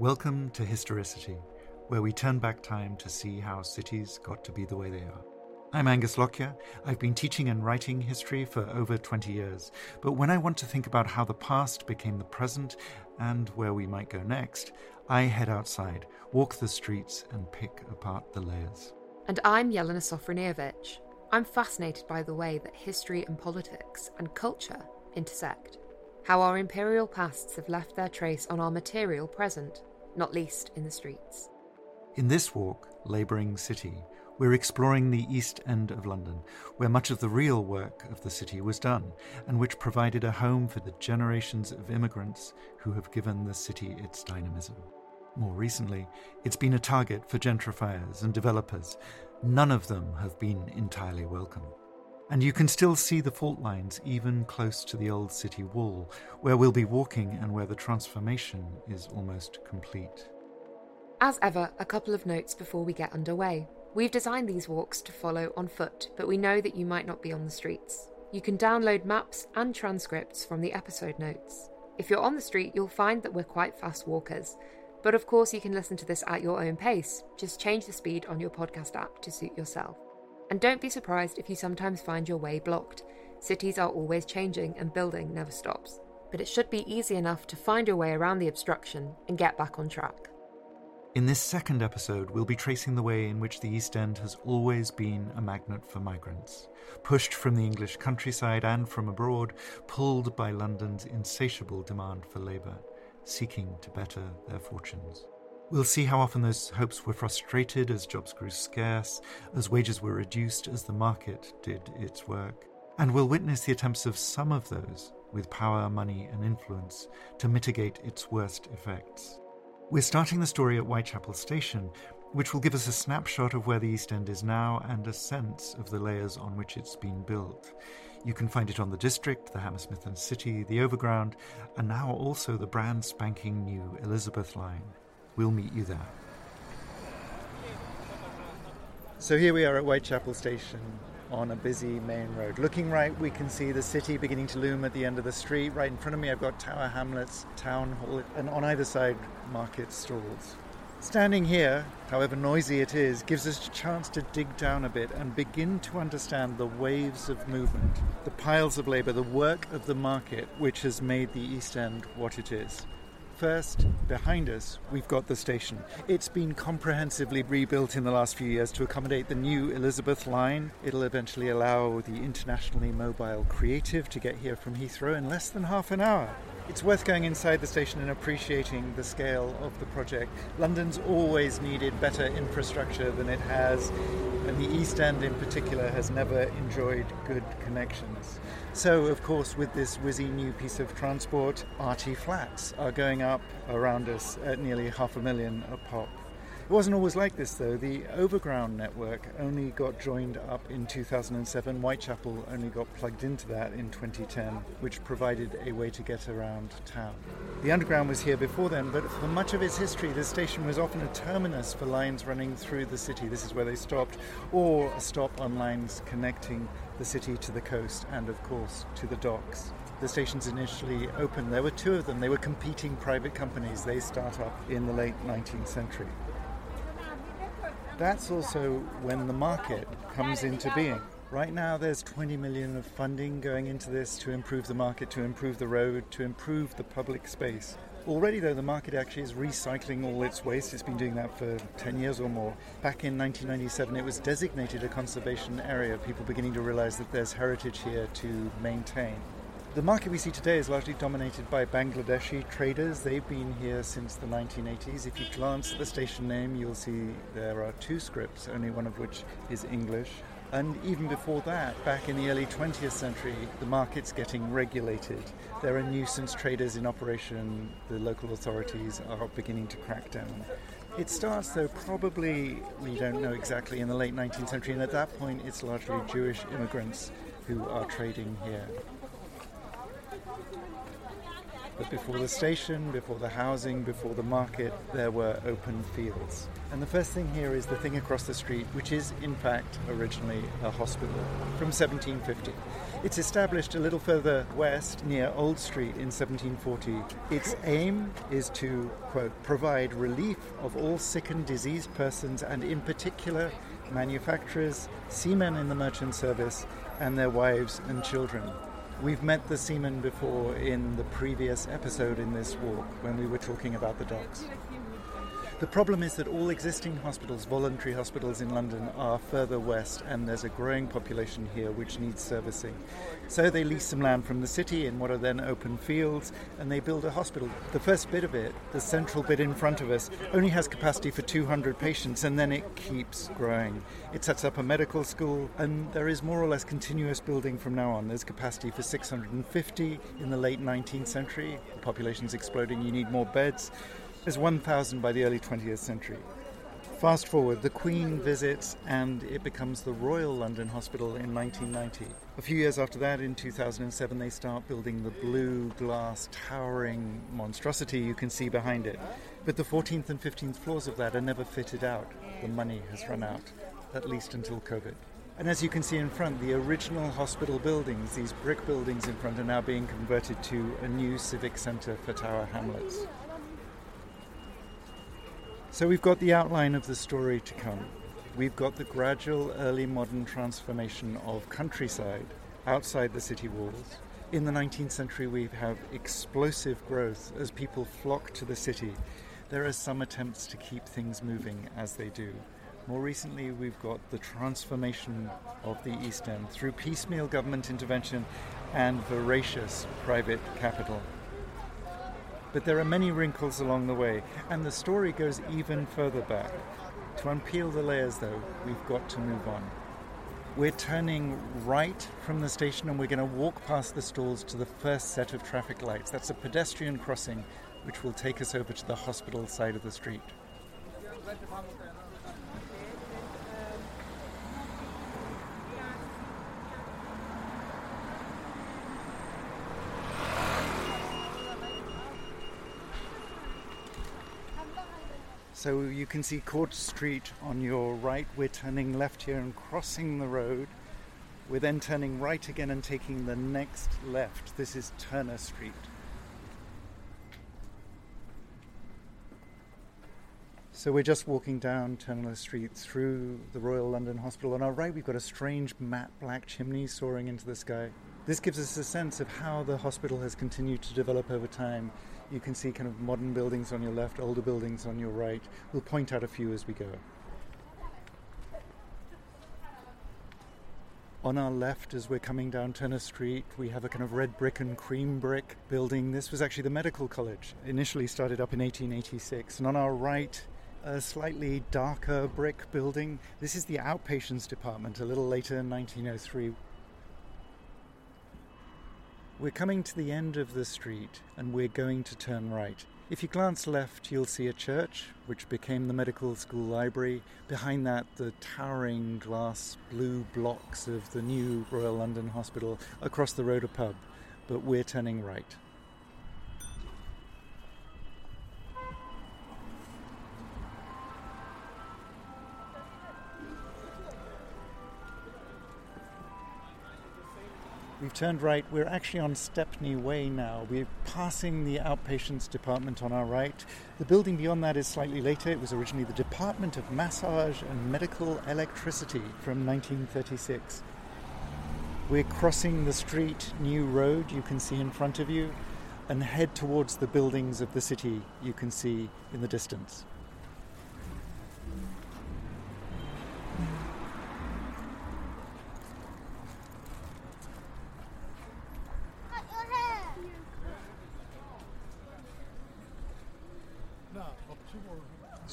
Welcome to Historicity, where we turn back time to see how cities got to be the way they are. I'm Angus Lockyer. I've been teaching and writing history for over 20 years, but when I want to think about how the past became the present and where we might go next, I head outside, walk the streets, and pick apart the layers. And I'm Jelena Sofronijevic. I'm fascinated by the way that history and politics and culture intersect. How our imperial pasts have left their trace on our material present, not least in the streets. In this walk, Labouring City, we're exploring the East End of London, where much of the real work of the city was done, and which provided a home for the generations of immigrants who have given the city its dynamism. More recently, it's been a target for gentrifiers and developers. None of them have been entirely welcome. And you can still see the fault lines even close to the old city wall, where we'll be walking and where the transformation is almost complete. As ever, a couple of notes before we get underway. We've designed these walks to follow on foot, but we know that you might not be on the streets. You can download maps and transcripts from the episode notes. If you're on the street, you'll find that we're quite fast walkers, but of course, you can listen to this at your own pace. Just change the speed on your podcast app to suit yourself. And don't be surprised if you sometimes find your way blocked. Cities are always changing and building never stops. But it should be easy enough to find your way around the obstruction and get back on track. In this second episode, we'll be tracing the way in which the East End has always been a magnet for migrants. Pushed from the English countryside and from abroad, pulled by London's insatiable demand for labour seeking to better their fortunes. We'll see how often those hopes were frustrated as jobs grew scarce, as wages were reduced, as the market did its work. And we'll witness the attempts of some of those, with power, money, and influence, to mitigate its worst effects. We're starting the story at Whitechapel Station, which will give us a snapshot of where the East End is now and a sense of the layers on which it's been built. You can find it on the District, the Hammersmith and City, the Overground, and now also the brand spanking new Elizabeth line. We'll meet you there. So here we are at Whitechapel Station on a busy main road. Looking right, we can see the city beginning to loom at the end of the street. Right in front of me, I've got Tower Hamlets, Town Hall, and on either side, market stalls. Standing here, however noisy it is, gives us a chance to dig down a bit and begin to understand the waves of movement, the piles of labour, the work of the market which has made the East End what it is. First, behind us, we've got the station. It's been comprehensively rebuilt in the last few years to accommodate the new Elizabeth line. It'll eventually allow the internationally mobile creative to get here from Heathrow in less than half an hour. It's worth going inside the station and appreciating the scale of the project. London's always needed better infrastructure than it has, and the East End in particular has never enjoyed good connections. So, of course, with this whizzy new piece of transport, RT flats are going up around us at nearly half a million a pop. It wasn't always like this though. The Overground network only got joined up in 2007. Whitechapel only got plugged into that in 2010, which provided a way to get around town. The Underground was here before then, but for much of its history, the station was often a terminus for lines running through the city. This is where they stopped, or a stop on lines connecting the city to the coast and, of course, to the docks the stations initially opened, there were two of them. They were competing private companies. They start up in the late 19th century that's also when the market comes into being. Right now, there's 20 million of funding going into this to improve the market, to improve the road, to improve the public space. Already, though, the market actually is recycling all its waste. It's been doing that for 10 years or more. Back in 1997, it was designated a conservation area, people beginning to realize that there's heritage here to maintain. The market we see today is largely dominated by Bangladeshi traders. They've been here since the 1980s. If you glance at the station name, you'll see there are two scripts, only one of which is English. And even before that, back in the early 20th century, the market's getting regulated. There are nuisance traders in operation. The local authorities are beginning to crack down. It starts, though, probably, we don't know exactly, in the late 19th century, and at that point, it's largely Jewish immigrants who are trading here. But before the station, before the housing, before the market, there were open fields. And the first thing here is the thing across the street, which is in fact originally a hospital from 1750. It's established a little further west near Old Street in 1740. Its aim is to, quote, provide relief of all sick and diseased persons and in particular manufacturers, seamen in the merchant service, and their wives and children. We've met the seamen before in the previous episode in this walk when we were talking about the docks. The problem is that all existing hospitals, voluntary hospitals in London, are further west, and there's a growing population here which needs servicing. So they lease some land from the city in what are then open fields, and they build a hospital. The first bit of it, the central bit in front of us, only has capacity for 200 patients, and then it keeps growing. It sets up a medical school, and there is more or less continuous building from now on. There's capacity for 650 in the late 19th century. The population's exploding, you need more beds. There's 1,000 by the early 20th century. Fast forward, the Queen visits and it becomes the Royal London Hospital in 1990. A few years after that, in 2007, they start building the blue glass towering monstrosity you can see behind it. But the 14th and 15th floors of that are never fitted out. The money has run out, at least until COVID. And as you can see in front, the original hospital buildings, these brick buildings in front, are now being converted to a new civic centre for Tower Hamlets. So we've got the outline of the story to come. We've got the gradual early modern transformation of countryside outside the city walls. In the 19th century, we have explosive growth as people flock to the city. There are some attempts to keep things moving as they do. More recently, we've got the transformation of the East End through piecemeal government intervention and voracious private capital. But there are many wrinkles along the way, and the story goes even further back. To unpeel the layers, though, we've got to move on. We're turning right from the station and we're going to walk past the stalls to the first set of traffic lights. That's a pedestrian crossing which will take us over to the hospital side of the street. So you can see Court Street on your right. We're turning left here and crossing the road. We're then turning right again and taking the next left. This is Turner Street. So we're just walking down Turner Street through the Royal London Hospital. On our right, we've got a strange matte black chimney soaring into the sky. This gives us a sense of how the hospital has continued to develop over time you can see kind of modern buildings on your left, older buildings on your right. We'll point out a few as we go. On our left, as we're coming down Turner Street, we have a kind of red brick and cream brick building. This was actually the medical college, initially started up in 1886. And on our right, a slightly darker brick building. This is the outpatients department, a little later in 1903. We're coming to the end of the street and we're going to turn right. If you glance left, you'll see a church, which became the medical school library. Behind that, the towering glass blue blocks of the new Royal London Hospital. Across the road, a pub. But we're turning right. We've turned right. We're actually on Stepney Way now. We're passing the outpatients department on our right. The building beyond that is slightly later. It was originally the Department of Massage and Medical Electricity from 1936. We're crossing the street, New Road, you can see in front of you, and head towards the buildings of the city you can see in the distance.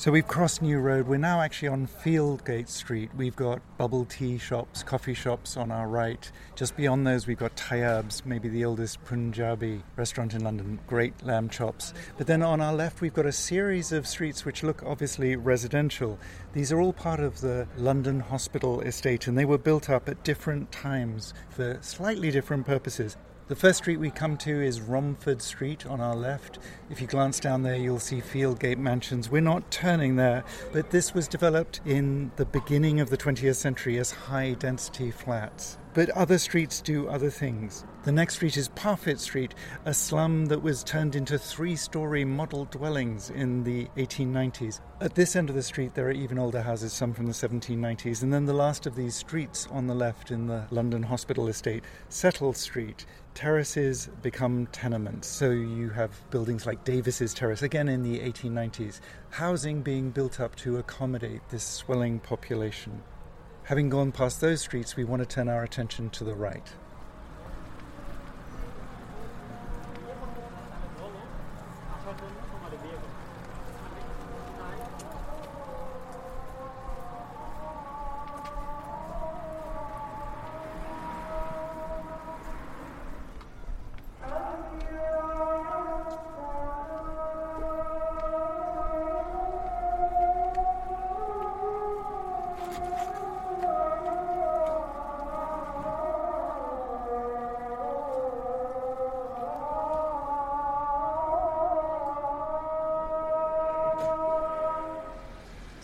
So we've crossed New Road. We're now actually on Fieldgate Street. We've got bubble tea shops, coffee shops on our right. Just beyond those, we've got Tayyab's, maybe the oldest Punjabi restaurant in London. Great lamb chops. But then on our left, we've got a series of streets which look obviously residential. These are all part of the London Hospital estate, and they were built up at different times for slightly different purposes. The first street we come to is Romford Street on our left. If you glance down there, you'll see Fieldgate Mansions. We're not turning there, but this was developed in the beginning of the 20th century as high density flats. But other streets do other things. The next street is Parfett Street, a slum that was turned into three story model dwellings in the 1890s. At this end of the street, there are even older houses, some from the 1790s. And then the last of these streets on the left in the London Hospital Estate, Settle Street. Terraces become tenements. So you have buildings like Davis's Terrace, again in the 1890s. Housing being built up to accommodate this swelling population. Having gone past those streets, we want to turn our attention to the right.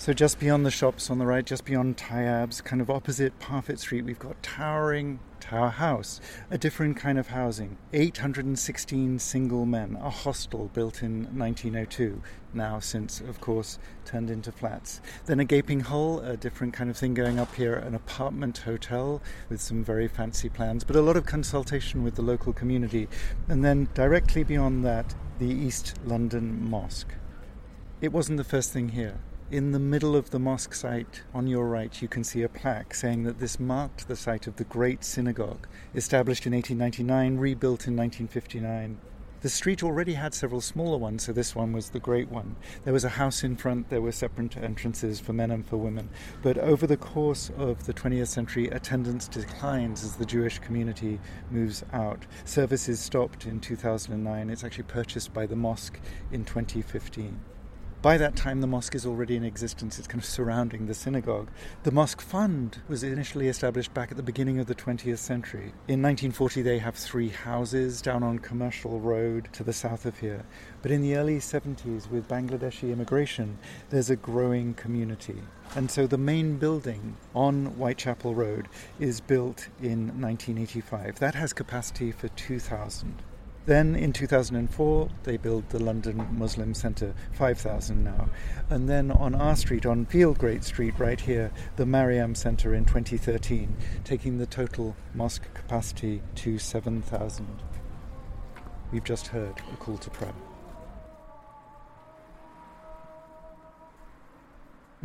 So just beyond the shops on the right, just beyond Tayyabs, kind of opposite Parfett Street, we've got towering Tower House, a different kind of housing. 816 single men, a hostel built in 1902, now since, of course, turned into flats. Then a gaping hole, a different kind of thing going up here, an apartment hotel with some very fancy plans, but a lot of consultation with the local community. And then directly beyond that, the East London Mosque. It wasn't the first thing here. In the middle of the mosque site, on your right, you can see a plaque saying that this marked the site of the Great Synagogue, established in 1899, rebuilt in 1959. The street already had several smaller ones, so this one was the great one. There was a house in front, there were separate entrances for men and for women. But over the course of the 20th century, attendance declines as the Jewish community moves out. Services stopped in 2009. It's actually purchased by the mosque in 2015. By that time, the mosque is already in existence. It's kind of surrounding the synagogue. The Mosque Fund was initially established back at the beginning of the 20th century. In 1940, they have three houses down on Commercial Road to the south of here. But in the early 70s, with Bangladeshi immigration, there's a growing community. And so the main building on Whitechapel Road is built in 1985. That has capacity for 2,000. Then in 2004, they built the London Muslim Centre, 5,000 now. And then on our street, on Fieldgate Street, right here, the Maryam Centre in 2013, taking the total mosque capacity to 7,000. We've just heard a call to prayer.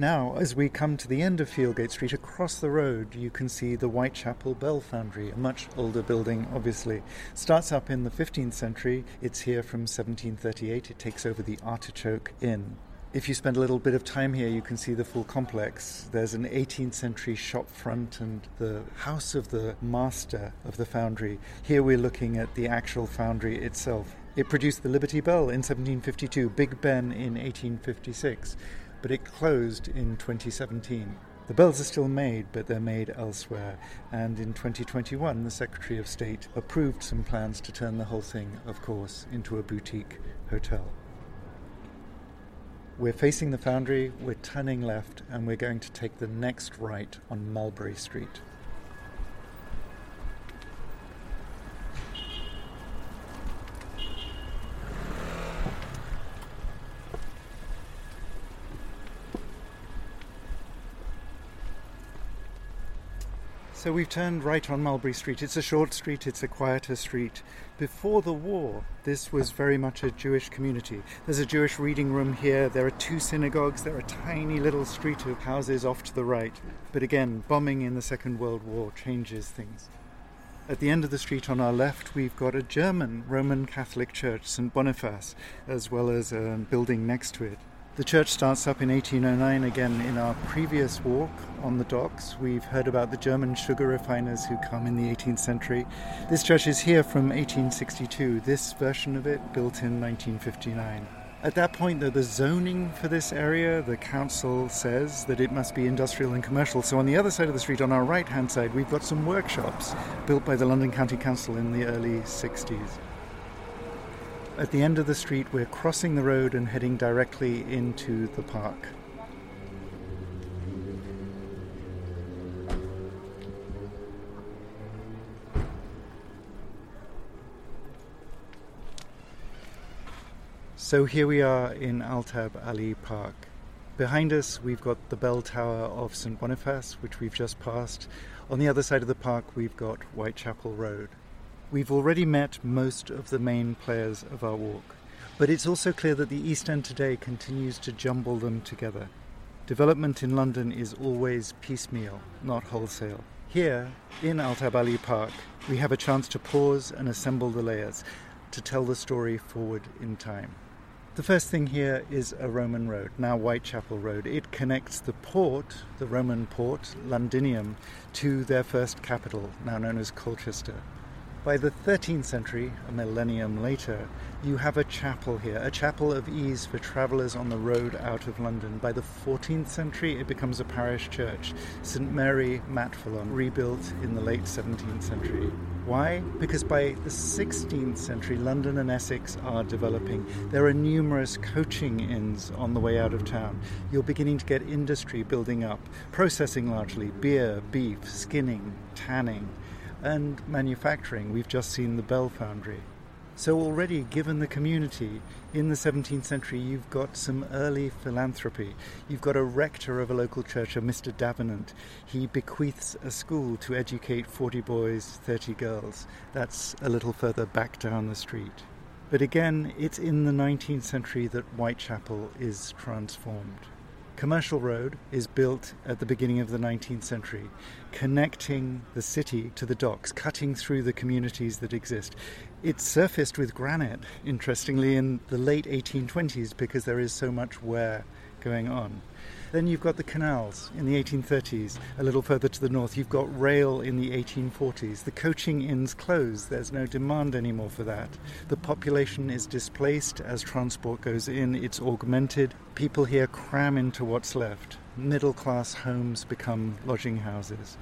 Now, as we come to the end of Fieldgate Street, across the road you can see the Whitechapel Bell Foundry, a much older building, obviously. Starts up in the 15th century, it's here from 1738, it takes over the Artichoke Inn. If you spend a little bit of time here, you can see the full complex. There's an 18th century shop front and the house of the master of the foundry. Here we're looking at the actual foundry itself. It produced the Liberty Bell in 1752, Big Ben in 1856 but it closed in 2017. The bells are still made, but they're made elsewhere. And in 2021, the Secretary of State approved some plans to turn the whole thing, of course, into a boutique hotel. We're facing the foundry, we're turning left, and we're going to take the next right on Mulberry Street. So we've turned right on Mulberry Street. It's a short street, it's a quieter street. Before the war, this was very much a Jewish community. There's a Jewish reading room here, there are two synagogues, there are a tiny little street of houses off to the right. But again, bombing in the Second World War changes things. At the end of the street on our left, we've got a German Roman Catholic church, St. Boniface, as well as a building next to it. The church starts up in 1809 again. In our previous walk on the docks, we've heard about the German sugar refiners who come in the 18th century. This church is here from 1862, this version of it built in 1959. At that point, though, the zoning for this area, the council says that it must be industrial and commercial. So, on the other side of the street, on our right hand side, we've got some workshops built by the London County Council in the early 60s. At the end of the street, we're crossing the road and heading directly into the park. So here we are in Altab Ali Park. Behind us, we've got the bell tower of St. Boniface, which we've just passed. On the other side of the park, we've got Whitechapel Road. We've already met most of the main players of our walk, but it's also clear that the East End today continues to jumble them together. Development in London is always piecemeal, not wholesale. Here, in Altab Ali Park, we have a chance to pause and assemble the layers to tell the story forward in time. The first thing here is a Roman road, now Whitechapel Road. It connects the port, the Roman port, Londinium, to their first capital, now known as Colchester. By the 13th century, a millennium later, you have a chapel here, a chapel of ease for travellers on the road out of London. By the 14th century, it becomes a parish church, St Mary Matfelon, rebuilt in the late 17th century. Why? Because by the 16th century, London and Essex are developing. There are numerous coaching inns on the way out of town. You're beginning to get industry building up, processing largely beer, beef, skinning, tanning and manufacturing. We've just seen the Bell Foundry. So, already, given the community in the 17th century, you've got some early philanthropy. You've got a rector of a local church, a Mr. Davenant. He bequeaths a school to educate 40 boys, 30 girls. That's a little further back down the street. But again, it's in the 19th century that Whitechapel is transformed. Commercial Road is built at the beginning of the 19th century, connecting the city to the docks, cutting through the communities that exist. It's surfaced with granite, interestingly, in the late 1820s because there is so much wear going on. Then you've got the canals in the 1830s, a little further to the north. You've got rail in the 1840s. The coaching inns close, There's no demand anymore for that. The population is displaced as transport goes in, it's augmented. People here cram into what's left. Middle class homes become lodging houses.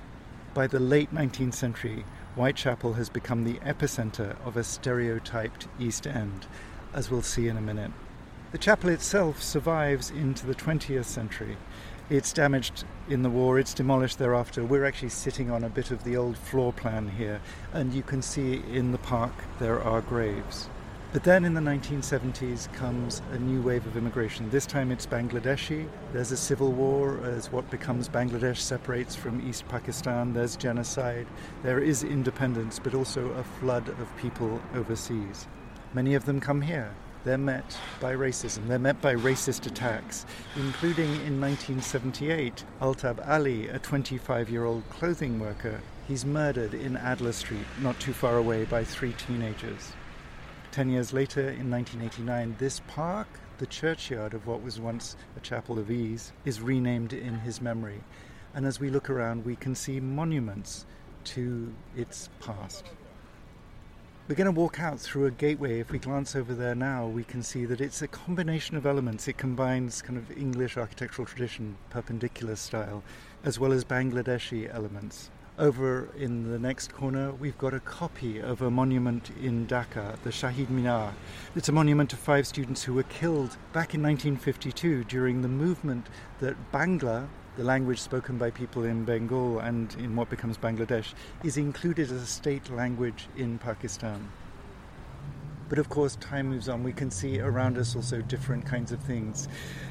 By the late 19th century, Whitechapel has become the epicenter of a stereotyped East End, as we'll see in a minute. The chapel itself survives into the 20th century. It's damaged in the war, it's demolished thereafter. We're actually sitting on a bit of the old floor plan here, and you can see in the park there are graves. But then in the 1970s comes a new wave of immigration. This time it's Bangladeshi. There's a civil war as what becomes Bangladesh separates from East Pakistan. There's genocide. There is independence, but also a flood of people overseas. Many of them come here they're met by racism. They're met by racist attacks, including in 1978, Altab Ali, a 25 year old clothing worker, he's murdered in Adler Street, not too far away, by three teenagers. Ten years later, in 1989, this park, the churchyard of what was once a chapel of ease, is renamed in his memory. And as we look around, we can see monuments to its past. We're going to walk out through a gateway. If we glance over there now, we can see that it's a combination of elements. It combines kind of English architectural tradition, perpendicular style, as well as Bangladeshi elements. Over in the next corner, we've got a copy of a monument in Dhaka, the Shahid Minar. It's a monument to five students who were killed back in 1952 during the movement that Bangla, the language spoken by people in Bengal and in what becomes Bangladesh, is included as a state language in Pakistan. But of course, time moves on. We can see around us also different kinds of things,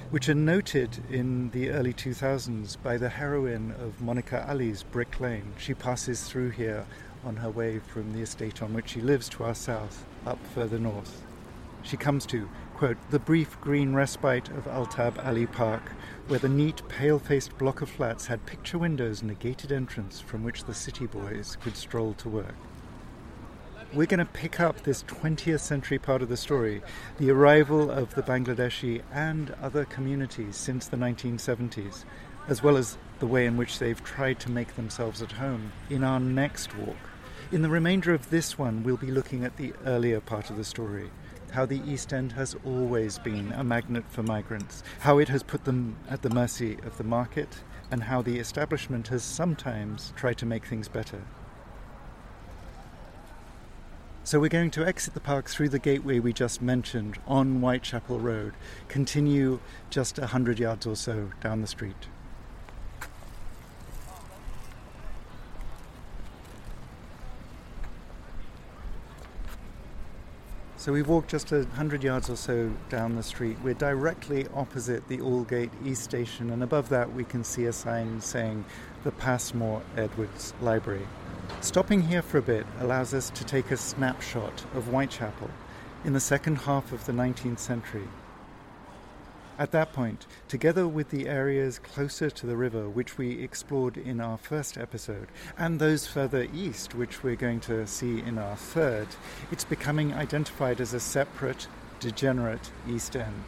which are noted in the early 2000s by the heroine of Monica Ali's Brick Lane. She passes through here on her way from the estate on which she lives to our south, up further north. She comes to, quote, the brief green respite of Altab Ali Park, where the neat, pale faced block of flats had picture windows and a gated entrance from which the city boys could stroll to work. We're going to pick up this 20th century part of the story, the arrival of the Bangladeshi and other communities since the 1970s, as well as the way in which they've tried to make themselves at home in our next walk. In the remainder of this one, we'll be looking at the earlier part of the story how the East End has always been a magnet for migrants, how it has put them at the mercy of the market, and how the establishment has sometimes tried to make things better. So we're going to exit the park through the gateway we just mentioned on Whitechapel Road, continue just a hundred yards or so down the street. So we've walked just a hundred yards or so down the street. We're directly opposite the Aldgate East Station, and above that we can see a sign saying the Passmore Edwards Library. Stopping here for a bit allows us to take a snapshot of Whitechapel in the second half of the 19th century. At that point, together with the areas closer to the river, which we explored in our first episode, and those further east, which we're going to see in our third, it's becoming identified as a separate, degenerate East End.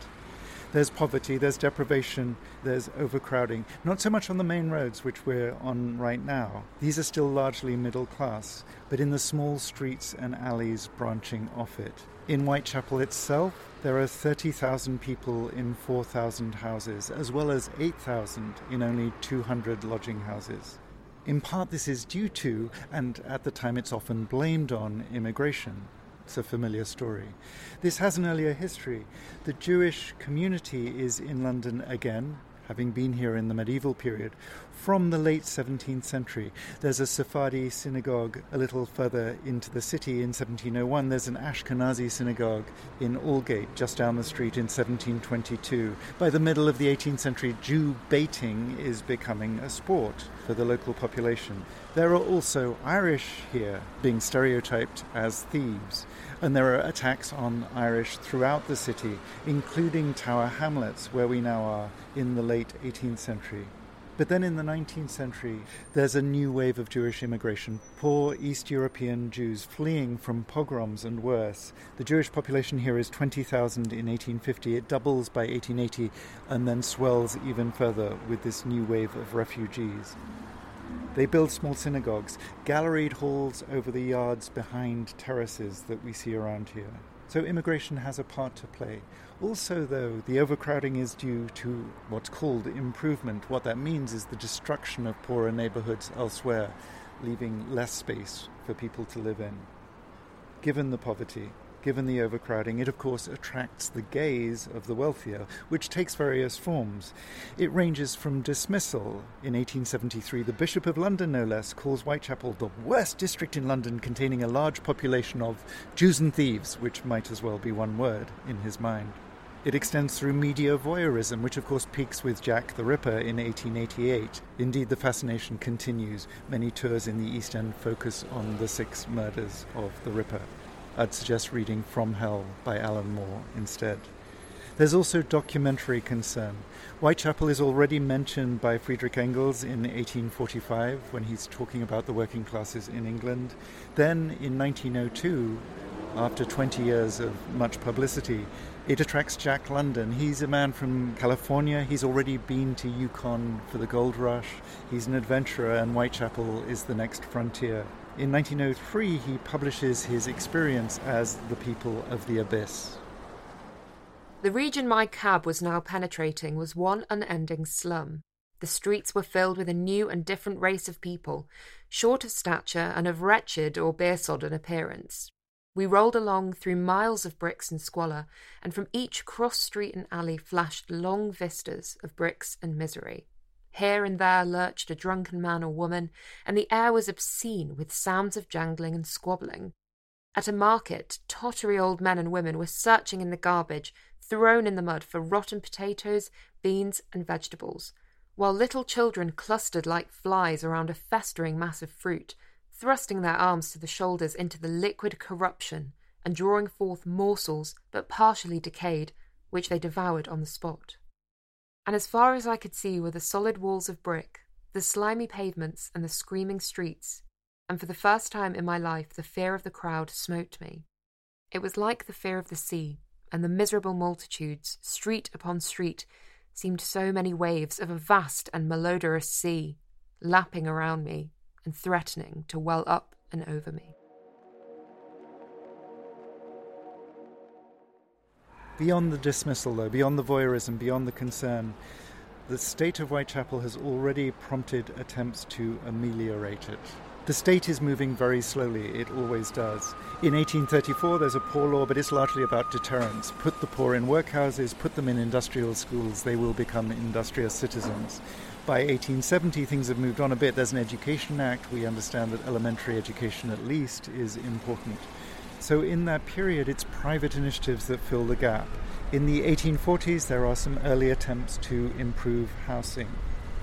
There's poverty, there's deprivation, there's overcrowding. Not so much on the main roads, which we're on right now. These are still largely middle class, but in the small streets and alleys branching off it. In Whitechapel itself, there are 30,000 people in 4,000 houses, as well as 8,000 in only 200 lodging houses. In part, this is due to, and at the time it's often blamed on, immigration. It's a familiar story. This has an earlier history. The Jewish community is in London again, having been here in the medieval period, from the late 17th century. There's a Sephardi synagogue a little further into the city in 1701. There's an Ashkenazi synagogue in Aldgate, just down the street in 1722. By the middle of the 18th century, Jew baiting is becoming a sport for the local population. There are also Irish here being stereotyped as thieves and there are attacks on Irish throughout the city, including Tower Hamlets, where we now are in the late 18th century. But then in the 19th century, there's a new wave of Jewish immigration. Poor East European Jews fleeing from pogroms and worse. The Jewish population here is 20,000 in 1850. It doubles by 1880 and then swells even further with this new wave of refugees. They build small synagogues, galleried halls over the yards behind terraces that we see around here. So immigration has a part to play. Also, though, the overcrowding is due to what's called improvement. What that means is the destruction of poorer neighborhoods elsewhere, leaving less space for people to live in. Given the poverty, Given the overcrowding, it of course attracts the gaze of the wealthier, which takes various forms. It ranges from dismissal. In 1873, the Bishop of London, no less, calls Whitechapel the worst district in London containing a large population of Jews and thieves, which might as well be one word in his mind. It extends through media voyeurism, which of course peaks with Jack the Ripper in 1888. Indeed, the fascination continues. Many tours in the East End focus on the six murders of the Ripper. I'd suggest reading From Hell by Alan Moore instead. There's also documentary concern. Whitechapel is already mentioned by Friedrich Engels in 1845 when he's talking about the working classes in England. Then in 1902, after 20 years of much publicity, it attracts Jack London. He's a man from California. He's already been to Yukon for the gold rush. He's an adventurer, and Whitechapel is the next frontier. In 1903, he publishes his experience as the people of the abyss. The region my cab was now penetrating was one unending slum. The streets were filled with a new and different race of people, short of stature and of wretched or beer sodden appearance. We rolled along through miles of bricks and squalor, and from each cross street and alley flashed long vistas of bricks and misery. Here and there lurched a drunken man or woman, and the air was obscene with sounds of jangling and squabbling. At a market, tottery old men and women were searching in the garbage, thrown in the mud for rotten potatoes, beans, and vegetables, while little children clustered like flies around a festering mass of fruit, thrusting their arms to the shoulders into the liquid corruption and drawing forth morsels, but partially decayed, which they devoured on the spot and as far as I could see were the solid walls of brick, the slimy pavements, and the screaming streets, and for the first time in my life the fear of the crowd smote me. It was like the fear of the sea, and the miserable multitudes, street upon street, seemed so many waves of a vast and malodorous sea, lapping around me and threatening to well up and over me. Beyond the dismissal, though, beyond the voyeurism, beyond the concern, the state of Whitechapel has already prompted attempts to ameliorate it. The state is moving very slowly, it always does. In 1834, there's a poor law, but it's largely about deterrence. Put the poor in workhouses, put them in industrial schools, they will become industrious citizens. By 1870, things have moved on a bit. There's an Education Act. We understand that elementary education, at least, is important. So, in that period, it's private initiatives that fill the gap. In the 1840s, there are some early attempts to improve housing.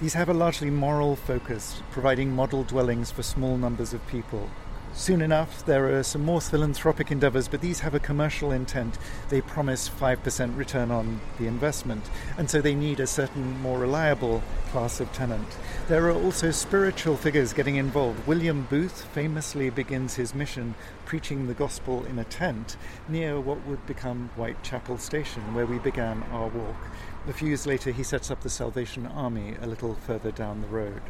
These have a largely moral focus, providing model dwellings for small numbers of people. Soon enough, there are some more philanthropic endeavours, but these have a commercial intent. They promise 5% return on the investment, and so they need a certain more reliable class of tenant. There are also spiritual figures getting involved. William Booth famously begins his mission preaching the gospel in a tent near what would become Whitechapel Station, where we began our walk. A few years later, he sets up the Salvation Army a little further down the road.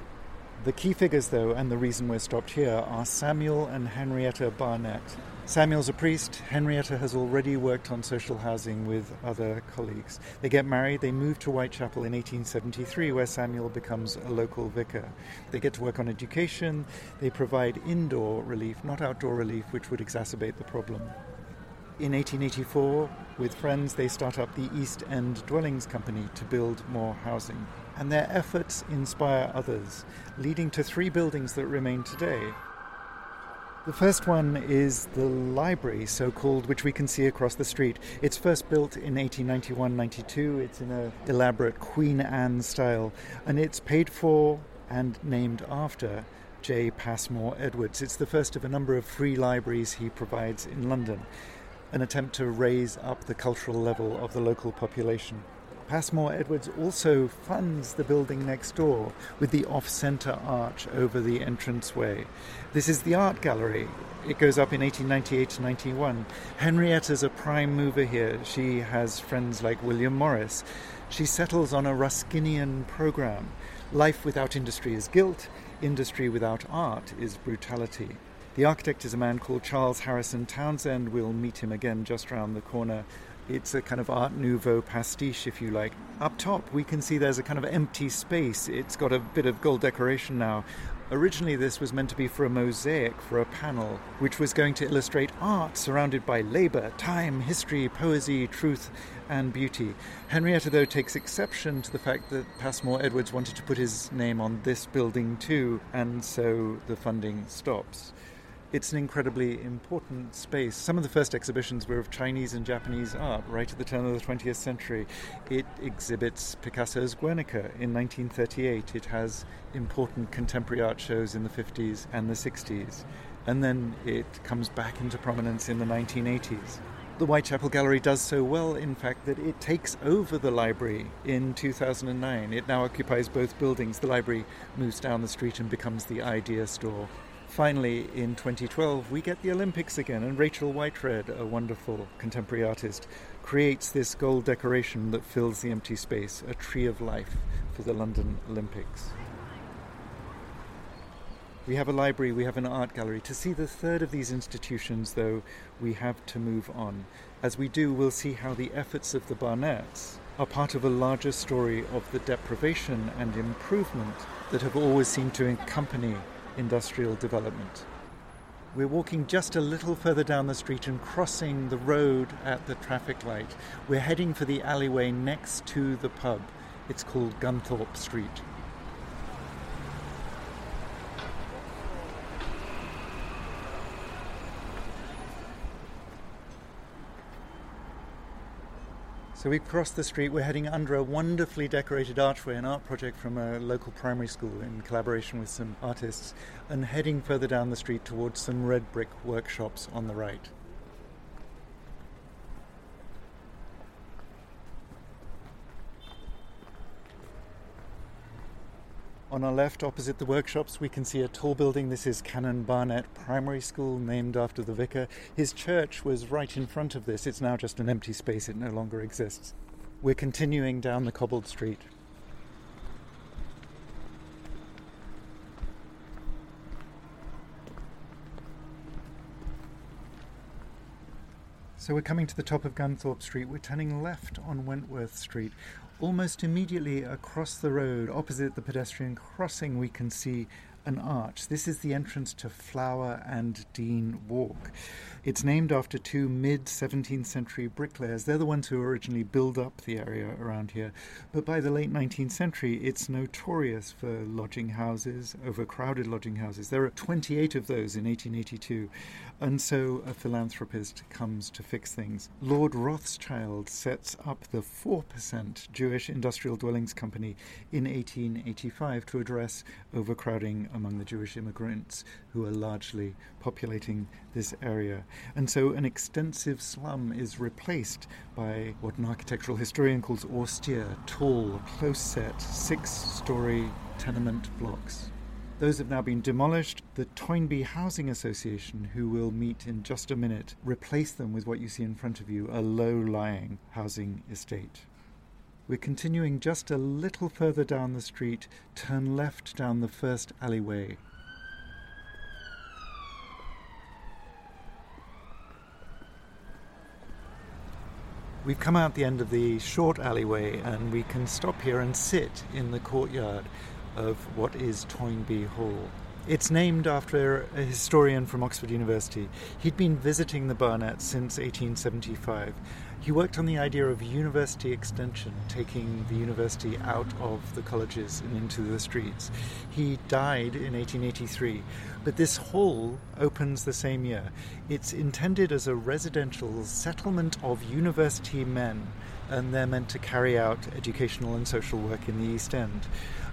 The key figures, though, and the reason we're stopped here, are Samuel and Henrietta Barnett. Samuel's a priest. Henrietta has already worked on social housing with other colleagues. They get married, they move to Whitechapel in 1873, where Samuel becomes a local vicar. They get to work on education, they provide indoor relief, not outdoor relief, which would exacerbate the problem. In 1884, with friends, they start up the East End Dwellings Company to build more housing. And their efforts inspire others, leading to three buildings that remain today. The first one is the library, so called, which we can see across the street. It's first built in 1891 92. It's in an elaborate Queen Anne style, and it's paid for and named after J. Passmore Edwards. It's the first of a number of free libraries he provides in London an attempt to raise up the cultural level of the local population. Passmore Edwards also funds the building next door with the off centre arch over the entranceway. This is the art gallery. It goes up in 1898 to 91. Henrietta's a prime mover here. She has friends like William Morris. She settles on a Ruskinian program. Life without industry is guilt, industry without art is brutality. The architect is a man called Charles Harrison Townsend. We'll meet him again just round the corner. It's a kind of Art Nouveau pastiche, if you like. Up top, we can see there's a kind of empty space. It's got a bit of gold decoration now. Originally, this was meant to be for a mosaic, for a panel, which was going to illustrate art surrounded by labour, time, history, poesy, truth, and beauty. Henrietta, though, takes exception to the fact that Passmore Edwards wanted to put his name on this building too, and so the funding stops it's an incredibly important space. Some of the first exhibitions were of Chinese and Japanese art right at the turn of the 20th century. It exhibits Picasso's Guernica in 1938. It has important contemporary art shows in the 50s and the 60s. And then it comes back into prominence in the 1980s. The Whitechapel Gallery does so well, in fact, that it takes over the library in 2009. It now occupies both buildings. The library moves down the street and becomes the Idea Store finally, in 2012, we get the Olympics again, and Rachel Whiteread, a wonderful contemporary artist, creates this gold decoration that fills the empty space, a tree of life for the London Olympics. We have a library, we have an art gallery. To see the third of these institutions, though, we have to move on. As we do, we'll see how the efforts of the Barnetts are part of a larger story of the deprivation and improvement that have always seemed to accompany industrial development. We're walking just a little further down the street and crossing the road at the traffic light. We're heading for the alleyway next to the pub. It's called Gunthorpe Street. So we crossed the street, we're heading under a wonderfully decorated archway, an art project from a local primary school in collaboration with some artists, and heading further down the street towards some red brick workshops on the right. On our left, opposite the workshops, we can see a tall building. This is Canon Barnett Primary School, named after the vicar. His church was right in front of this. It's now just an empty space, it no longer exists. We're continuing down the cobbled street. So we're coming to the top of Gunthorpe Street. We're turning left on Wentworth Street. Almost immediately across the road, opposite the pedestrian crossing, we can see an arch. This is the entrance to Flower and Dean Walk. It's named after two mid 17th century bricklayers. They're the ones who originally built up the area around here. But by the late 19th century, it's notorious for lodging houses, overcrowded lodging houses. There are 28 of those in 1882. And so a philanthropist comes to fix things. Lord Rothschild sets up the 4% Jewish Industrial Dwellings Company in 1885 to address overcrowding among the Jewish immigrants who are largely populating this area. And so an extensive slum is replaced by what an architectural historian calls austere, tall, close set, six story tenement blocks. Those have now been demolished. The Toynbee Housing Association, who will meet in just a minute, replace them with what you see in front of you a low lying housing estate. We're continuing just a little further down the street, turn left down the first alleyway. We've come out the end of the short alleyway and we can stop here and sit in the courtyard of what is Toynbee Hall. It's named after a historian from Oxford University. He'd been visiting the Barnett since 1875. He worked on the idea of university extension, taking the university out of the colleges and into the streets. He died in 1883, but this hall opens the same year. It's intended as a residential settlement of university men and they're meant to carry out educational and social work in the East End.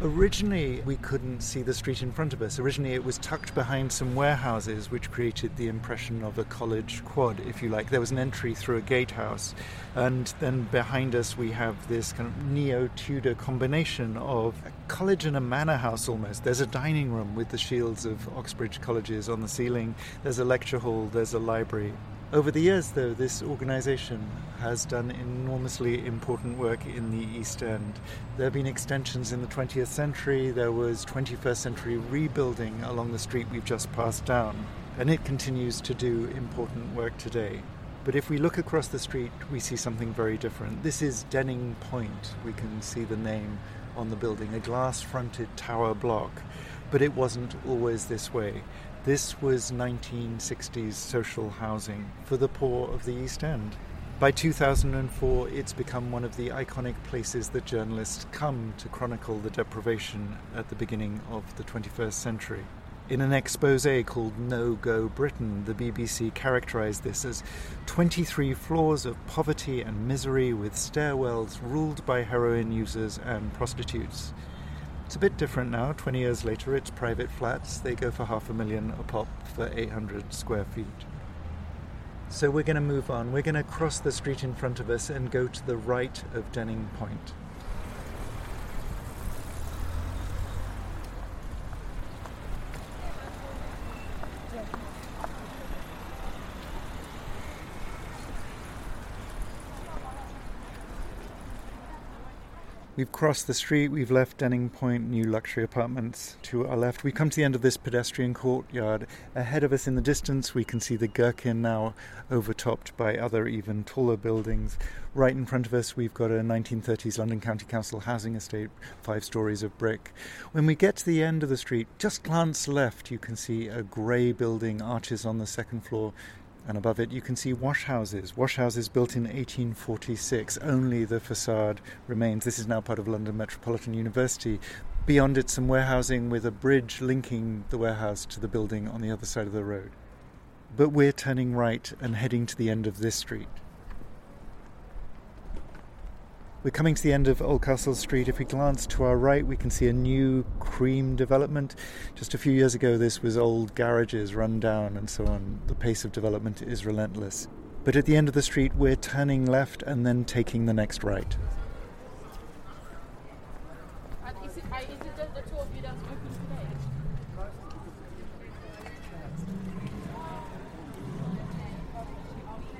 Originally, we couldn't see the street in front of us. Originally, it was tucked behind some warehouses, which created the impression of a college quad, if you like. There was an entry through a gatehouse, and then behind us, we have this kind of neo Tudor combination of a college and a manor house almost. There's a dining room with the shields of Oxbridge colleges on the ceiling, there's a lecture hall, there's a library. Over the years, though, this organization has done enormously important work in the East End. There have been extensions in the 20th century, there was 21st century rebuilding along the street we've just passed down, and it continues to do important work today. But if we look across the street, we see something very different. This is Denning Point. We can see the name on the building, a glass fronted tower block. But it wasn't always this way. This was 1960s social housing for the poor of the East End. By 2004, it's become one of the iconic places that journalists come to chronicle the deprivation at the beginning of the 21st century. In an expose called No Go Britain, the BBC characterized this as 23 floors of poverty and misery with stairwells ruled by heroin users and prostitutes. It's a bit different now. 20 years later, it's private flats. They go for half a million a pop for 800 square feet. So we're going to move on. We're going to cross the street in front of us and go to the right of Denning Point. We've crossed the street, we've left Denning Point, new luxury apartments to our left. We come to the end of this pedestrian courtyard. Ahead of us in the distance, we can see the Gherkin now overtopped by other, even taller buildings. Right in front of us, we've got a 1930s London County Council housing estate, five stories of brick. When we get to the end of the street, just glance left, you can see a grey building, arches on the second floor, and above it you can see washhouses. Washhouses built in 1846. Only the facade remains. This is now part of London Metropolitan University. Beyond it, some warehousing with a bridge linking the warehouse to the building on the other side of the road. But we're turning right and heading to the end of this street. We're coming to the end of Oldcastle Street. If we glance to our right, we can see a new cream development. Just a few years ago, this was old garages run down and so on. The pace of development is relentless. But at the end of the street, we're turning left and then taking the next right.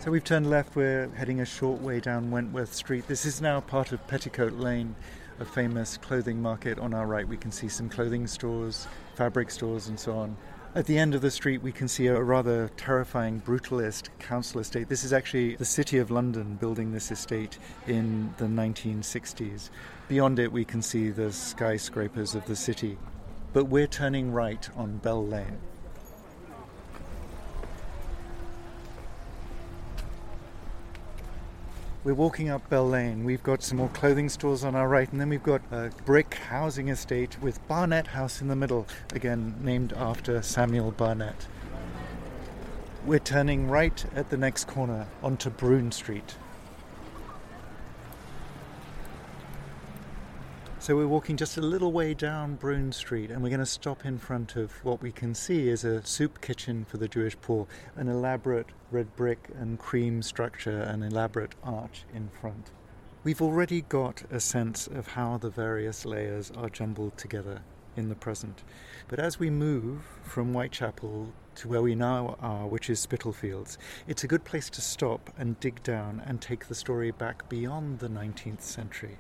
So we've turned left, we're heading a short way down Wentworth Street. This is now part of Petticoat Lane, a famous clothing market. On our right, we can see some clothing stores, fabric stores, and so on. At the end of the street, we can see a rather terrifying brutalist council estate. This is actually the City of London building this estate in the 1960s. Beyond it, we can see the skyscrapers of the city. But we're turning right on Bell Lane. We're walking up Bell Lane. We've got some more clothing stores on our right, and then we've got a brick housing estate with Barnett House in the middle, again named after Samuel Barnett. We're turning right at the next corner onto Brune Street. So we're walking just a little way down Brune Street and we're going to stop in front of what we can see is a soup kitchen for the Jewish poor, an elaborate red brick and cream structure, an elaborate arch in front. We've already got a sense of how the various layers are jumbled together in the present. But as we move from Whitechapel to where we now are, which is Spitalfields, it's a good place to stop and dig down and take the story back beyond the 19th century.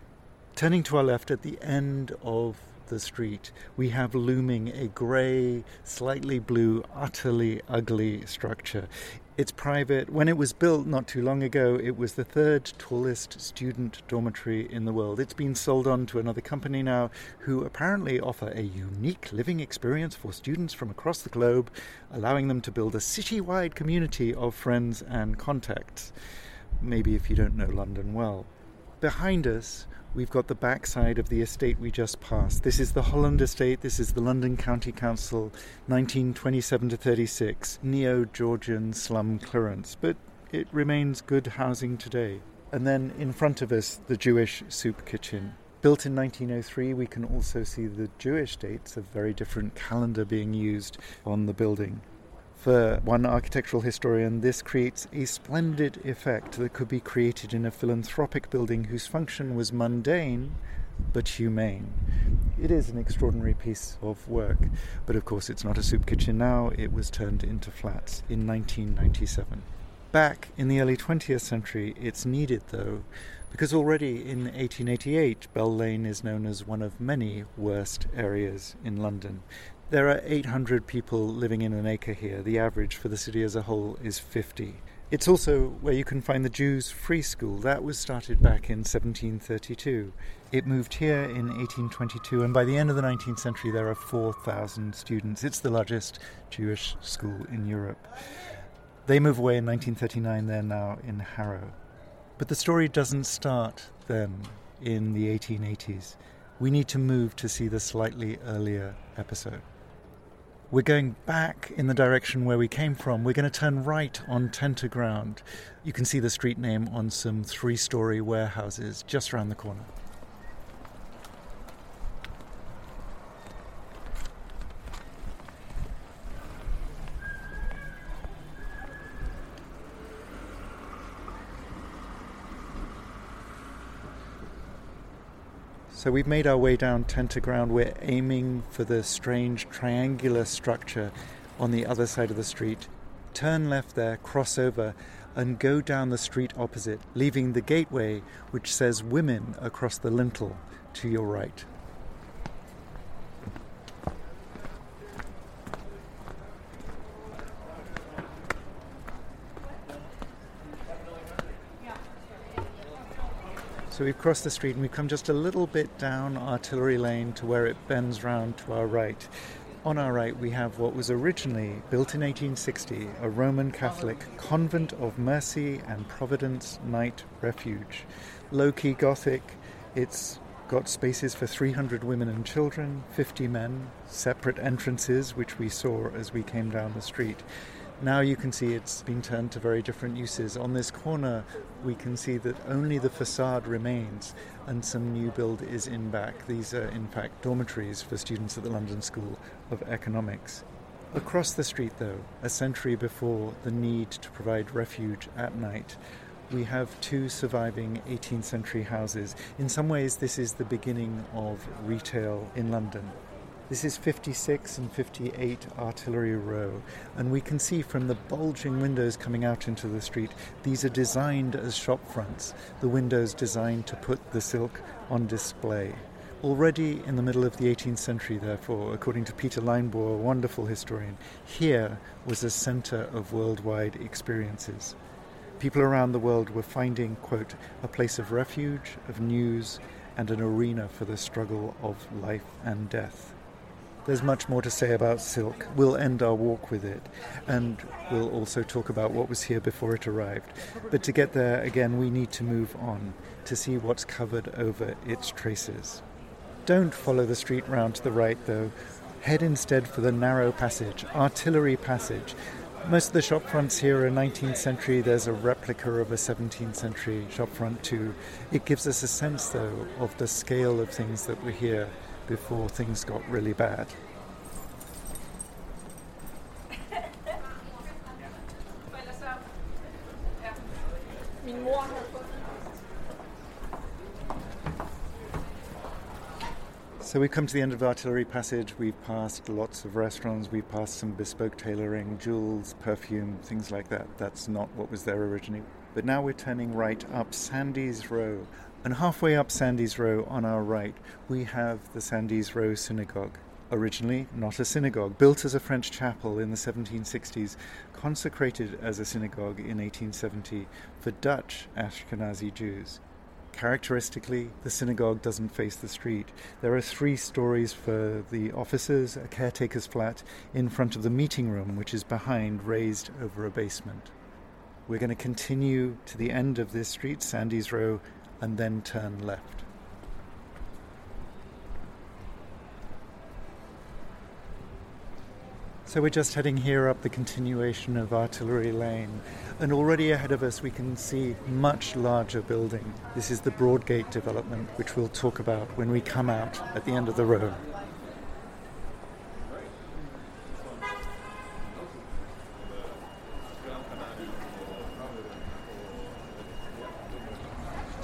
Turning to our left at the end of the street, we have looming a grey, slightly blue, utterly ugly structure. It's private. When it was built not too long ago, it was the third tallest student dormitory in the world. It's been sold on to another company now who apparently offer a unique living experience for students from across the globe, allowing them to build a citywide community of friends and contacts. Maybe if you don't know London well. Behind us, we've got the backside of the estate we just passed. This is the Holland Estate. This is the London County Council, 1927 to 36, neo Georgian slum clearance, but it remains good housing today. And then in front of us, the Jewish soup kitchen. Built in 1903, we can also see the Jewish dates, a very different calendar being used on the building. For one architectural historian, this creates a splendid effect that could be created in a philanthropic building whose function was mundane but humane. It is an extraordinary piece of work, but of course it's not a soup kitchen now, it was turned into flats in 1997. Back in the early 20th century, it's needed though, because already in 1888, Bell Lane is known as one of many worst areas in London. There are 800 people living in an acre here. The average for the city as a whole is 50. It's also where you can find the Jews' free school. That was started back in 1732. It moved here in 1822, and by the end of the 19th century, there are 4,000 students. It's the largest Jewish school in Europe. They move away in 1939, they're now in Harrow. But the story doesn't start then in the 1880s. We need to move to see the slightly earlier episode. We're going back in the direction where we came from. We're going to turn right on Tenter Ground. You can see the street name on some three story warehouses just around the corner. So we've made our way down Tenter Ground. We're aiming for the strange triangular structure on the other side of the street. Turn left there, cross over, and go down the street opposite, leaving the gateway which says women across the lintel to your right. So we've crossed the street and we've come just a little bit down Artillery Lane to where it bends round to our right. On our right, we have what was originally built in 1860 a Roman Catholic convent of mercy and providence night refuge. Low key Gothic, it's got spaces for 300 women and children, 50 men, separate entrances, which we saw as we came down the street. Now you can see it's been turned to very different uses. On this corner, we can see that only the facade remains and some new build is in back. These are, in fact, dormitories for students at the London School of Economics. Across the street, though, a century before the need to provide refuge at night, we have two surviving 18th century houses. In some ways, this is the beginning of retail in London. This is 56 and 58 Artillery Row, and we can see from the bulging windows coming out into the street, these are designed as shop fronts, the windows designed to put the silk on display. Already in the middle of the 18th century, therefore, according to Peter Linebaugh, a wonderful historian, here was a center of worldwide experiences. People around the world were finding, quote, a place of refuge, of news, and an arena for the struggle of life and death. There's much more to say about silk. We'll end our walk with it, and we'll also talk about what was here before it arrived. But to get there, again, we need to move on to see what's covered over its traces. Don't follow the street round to the right, though. Head instead for the narrow passage, Artillery Passage. Most of the shop fronts here are 19th century. There's a replica of a 17th century shop front too. It gives us a sense, though, of the scale of things that were here before things got really bad. So we've come to the end of Artillery Passage. We've passed lots of restaurants. We've passed some bespoke tailoring, jewels, perfume, things like that. That's not what was there originally. But now we're turning right up Sandys Row. And halfway up Sandys Row on our right, we have the Sandys Row Synagogue. Originally not a synagogue, built as a French chapel in the 1760s, consecrated as a synagogue in 1870 for Dutch Ashkenazi Jews. Characteristically, the synagogue doesn't face the street. There are three stories for the officers, a caretaker's flat in front of the meeting room, which is behind, raised over a basement. We're going to continue to the end of this street, Sandys Row, and then turn left. So we're just heading here up the continuation of Artillery Lane, and already ahead of us we can see much larger building. This is the Broadgate development, which we'll talk about when we come out at the end of the row.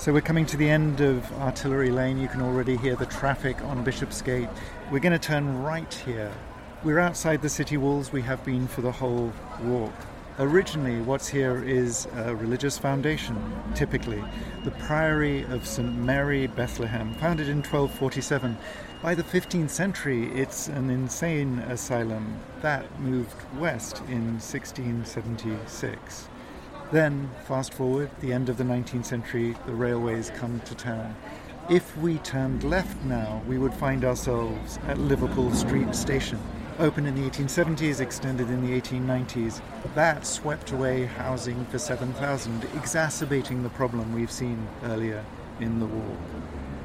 So we're coming to the end of Artillery Lane. You can already hear the traffic on Bishopsgate. We're going to turn right here we're outside the city walls, we have been for the whole walk. Originally, what's here is a religious foundation, typically. The Priory of St. Mary Bethlehem, founded in 1247. By the 15th century, it's an insane asylum. That moved west in 1676. Then, fast forward, the end of the 19th century, the railways come to town. If we turned left now, we would find ourselves at Liverpool Street Station opened in the 1870s, extended in the 1890s. That swept away housing for 7,000, exacerbating the problem we've seen earlier in the war.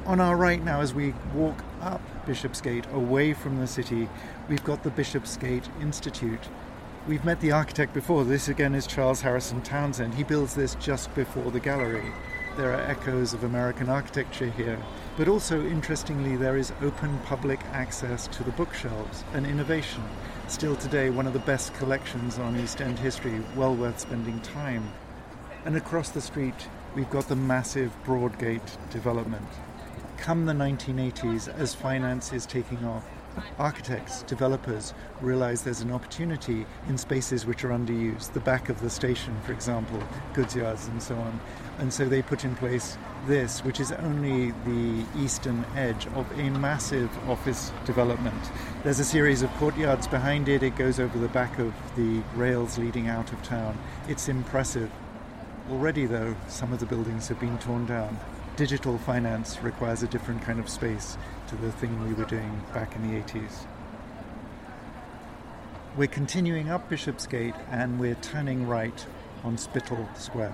On our right now, as we walk up Bishopsgate away from the city, we've got the Bishopsgate Institute. We've met the architect before. This again is Charles Harrison Townsend. He builds this just before the gallery. There are echoes of American architecture here. But also, interestingly, there is open public access to the bookshelves, an innovation. Still today, one of the best collections on East End history, well worth spending time. And across the street, we've got the massive Broadgate development. Come the 1980s, as finance is taking off, architects, developers realize there's an opportunity in spaces which are underused, the back of the station, for example, goods yards and so on. And so they put in place this, which is only the eastern edge of a massive office development. There's a series of courtyards behind it, it goes over the back of the rails leading out of town. It's impressive. Already, though, some of the buildings have been torn down. Digital finance requires a different kind of space to the thing we were doing back in the 80s. We're continuing up Bishopsgate and we're turning right on Spital Square.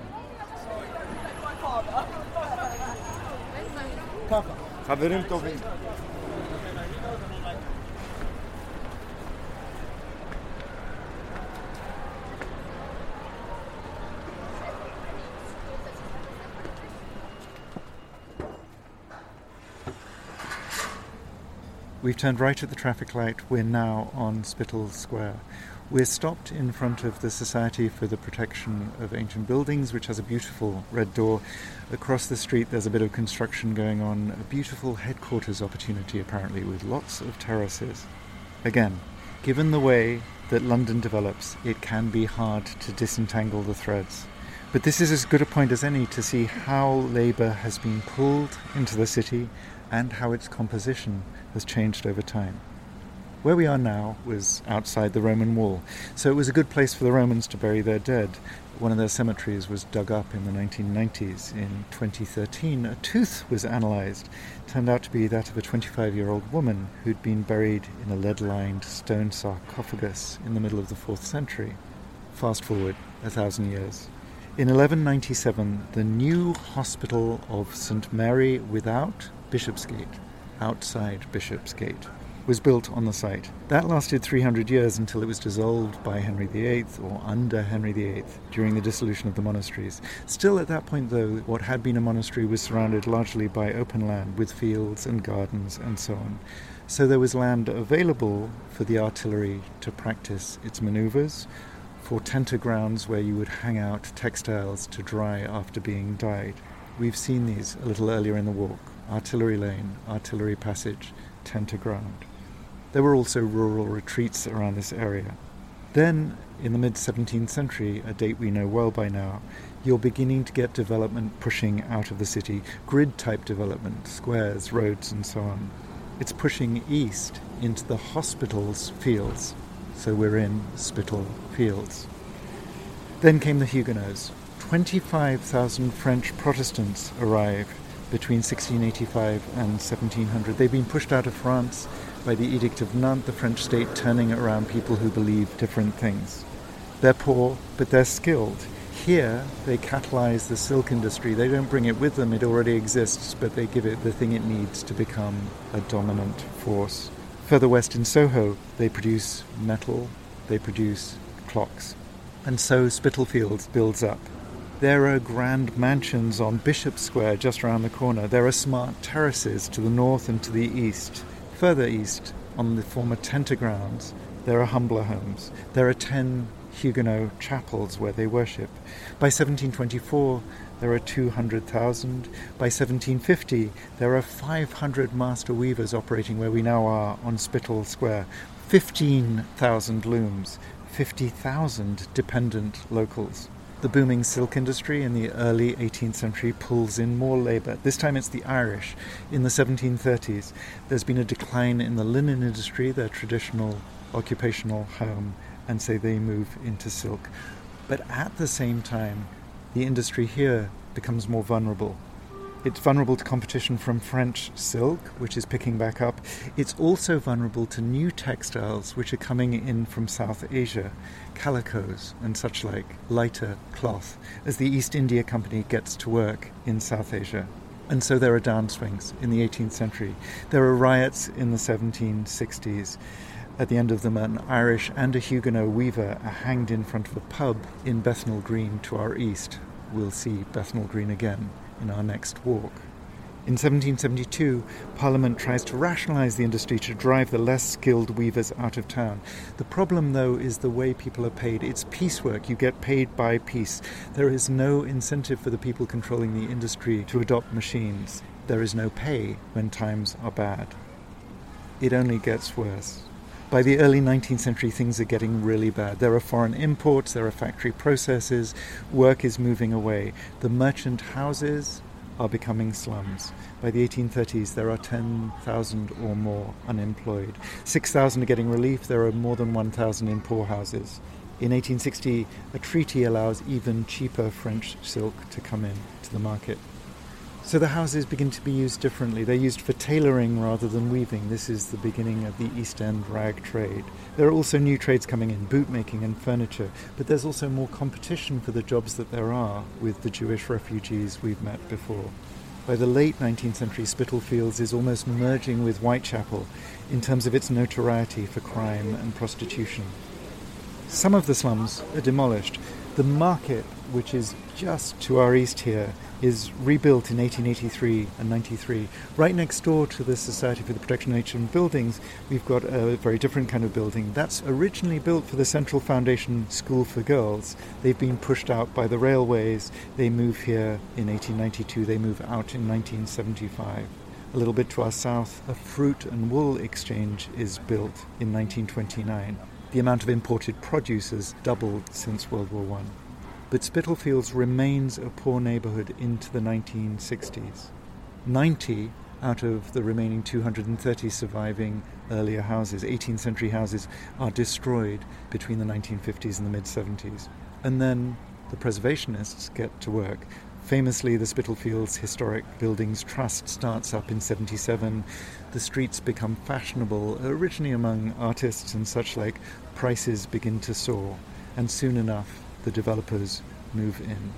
We've turned right at the traffic light. We're now on Spital Square. We're stopped in front of the Society for the Protection of Ancient Buildings, which has a beautiful red door. Across the street, there's a bit of construction going on, a beautiful headquarters opportunity, apparently, with lots of terraces. Again, given the way that London develops, it can be hard to disentangle the threads. But this is as good a point as any to see how labour has been pulled into the city and how its composition has changed over time. Where we are now was outside the Roman wall, so it was a good place for the Romans to bury their dead. One of their cemeteries was dug up in the 1990s. In 2013, a tooth was analysed. Turned out to be that of a 25 year old woman who'd been buried in a lead lined stone sarcophagus in the middle of the 4th century. Fast forward a thousand years. In 1197, the new hospital of St. Mary without Bishopsgate, outside Bishopsgate, was built on the site. That lasted 300 years until it was dissolved by Henry VIII or under Henry VIII during the dissolution of the monasteries. Still, at that point, though, what had been a monastery was surrounded largely by open land with fields and gardens and so on. So there was land available for the artillery to practice its maneuvers, for tenter grounds where you would hang out textiles to dry after being dyed. We've seen these a little earlier in the walk artillery lane, artillery passage, tenter ground. There were also rural retreats around this area. Then, in the mid 17th century, a date we know well by now, you're beginning to get development pushing out of the city, grid type development, squares, roads, and so on. It's pushing east into the hospital's fields. So we're in Spital Fields. Then came the Huguenots. 25,000 French Protestants arrived between 1685 and 1700. They've been pushed out of France by the Edict of Nantes, the French state turning around people who believe different things. They're poor, but they're skilled. Here, they catalyze the silk industry. They don't bring it with them, it already exists, but they give it the thing it needs to become a dominant force. Further west in Soho, they produce metal, they produce clocks. And so Spitalfields builds up. There are grand mansions on Bishop Square just around the corner. There are smart terraces to the north and to the east. Further east, on the former Tenter grounds, there are humbler homes. There are ten Huguenot chapels where they worship. By 1724, there are 200,000. By 1750, there are 500 master weavers operating where we now are on Spital Square. 15,000 looms, 50,000 dependent locals. The booming silk industry in the early 18th century pulls in more labour. This time it's the Irish. In the 1730s, there's been a decline in the linen industry, their traditional occupational home, and so they move into silk. But at the same time, the industry here becomes more vulnerable. It's vulnerable to competition from French silk, which is picking back up. It's also vulnerable to new textiles which are coming in from South Asia, calicos and such like, lighter cloth, as the East India Company gets to work in South Asia. And so there are downswings in the 18th century. There are riots in the 1760s. At the end of them, an Irish and a Huguenot weaver are hanged in front of a pub in Bethnal Green to our east. We'll see Bethnal Green again in our next walk. In 1772, Parliament tries to rationalise the industry to drive the less skilled weavers out of town. The problem, though, is the way people are paid. It's piecework, you get paid by piece. There is no incentive for the people controlling the industry to adopt machines. There is no pay when times are bad. It only gets worse. By the early 19th century, things are getting really bad. There are foreign imports, there are factory processes, work is moving away. The merchant houses are becoming slums. By the 1830s, there are 10,000 or more unemployed. 6,000 are getting relief, there are more than 1,000 in poorhouses. In 1860, a treaty allows even cheaper French silk to come in to the market. So the houses begin to be used differently. They're used for tailoring rather than weaving. This is the beginning of the East End rag trade. There are also new trades coming in, bootmaking and furniture, but there's also more competition for the jobs that there are with the Jewish refugees we've met before. By the late 19th century, Spitalfields is almost merging with Whitechapel in terms of its notoriety for crime and prostitution. Some of the slums are demolished. The market, which is just to our east here, is rebuilt in 1883 and 93. Right next door to the Society for the Protection of Ancient Buildings, we've got a very different kind of building. That's originally built for the Central Foundation School for Girls. They've been pushed out by the railways. They move here in 1892, they move out in 1975. A little bit to our south, a fruit and wool exchange is built in 1929. The amount of imported produce has doubled since World War I. but Spitalfields remains a poor neighbourhood into the 1960s. 90 out of the remaining 230 surviving earlier houses, 18th century houses, are destroyed between the 1950s and the mid 70s. And then the preservationists get to work. Famously, the Spitalfields Historic Buildings Trust starts up in 77. The streets become fashionable, originally among artists and such like. Prices begin to soar, and soon enough, the developers move in.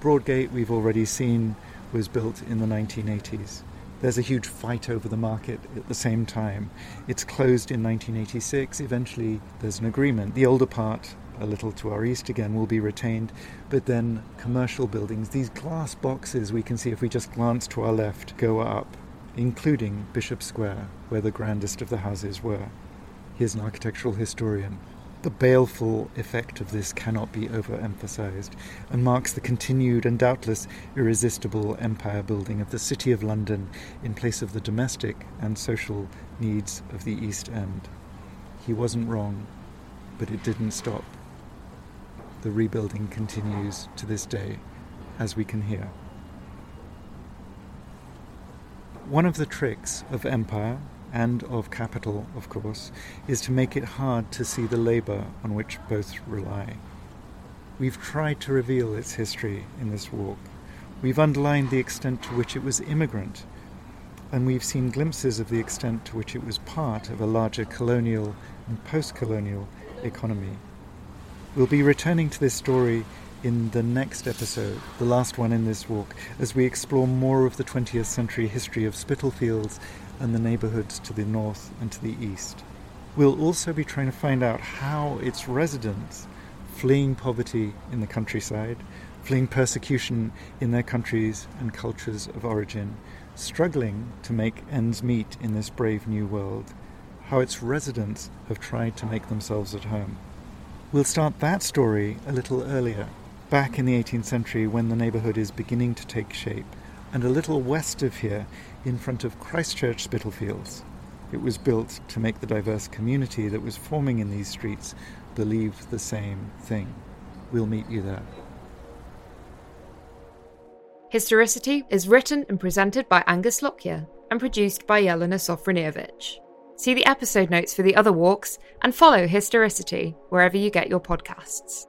Broadgate, we've already seen, was built in the 1980s. There's a huge fight over the market at the same time. It's closed in 1986. Eventually, there's an agreement. The older part, a little to our east again, will be retained, but then commercial buildings, these glass boxes we can see if we just glance to our left, go up, including Bishop Square, where the grandest of the houses were. Here's an architectural historian. The baleful effect of this cannot be overemphasized and marks the continued and doubtless irresistible empire building of the City of London in place of the domestic and social needs of the East End. He wasn't wrong, but it didn't stop. The rebuilding continues to this day, as we can hear. One of the tricks of empire and of capital, of course, is to make it hard to see the labour on which both rely. We've tried to reveal its history in this walk. We've underlined the extent to which it was immigrant, and we've seen glimpses of the extent to which it was part of a larger colonial and post colonial economy. We'll be returning to this story in the next episode, the last one in this walk, as we explore more of the 20th century history of Spitalfields and the neighbourhoods to the north and to the east. We'll also be trying to find out how its residents, fleeing poverty in the countryside, fleeing persecution in their countries and cultures of origin, struggling to make ends meet in this brave new world, how its residents have tried to make themselves at home. We'll start that story a little earlier, back in the 18th century when the neighbourhood is beginning to take shape, and a little west of here in front of Christchurch Spitalfields. It was built to make the diverse community that was forming in these streets believe the same thing. We'll meet you there. Historicity is written and presented by Angus Lockyer and produced by Jelena Sofronijevic. See the episode notes for the other walks and follow Historicity wherever you get your podcasts.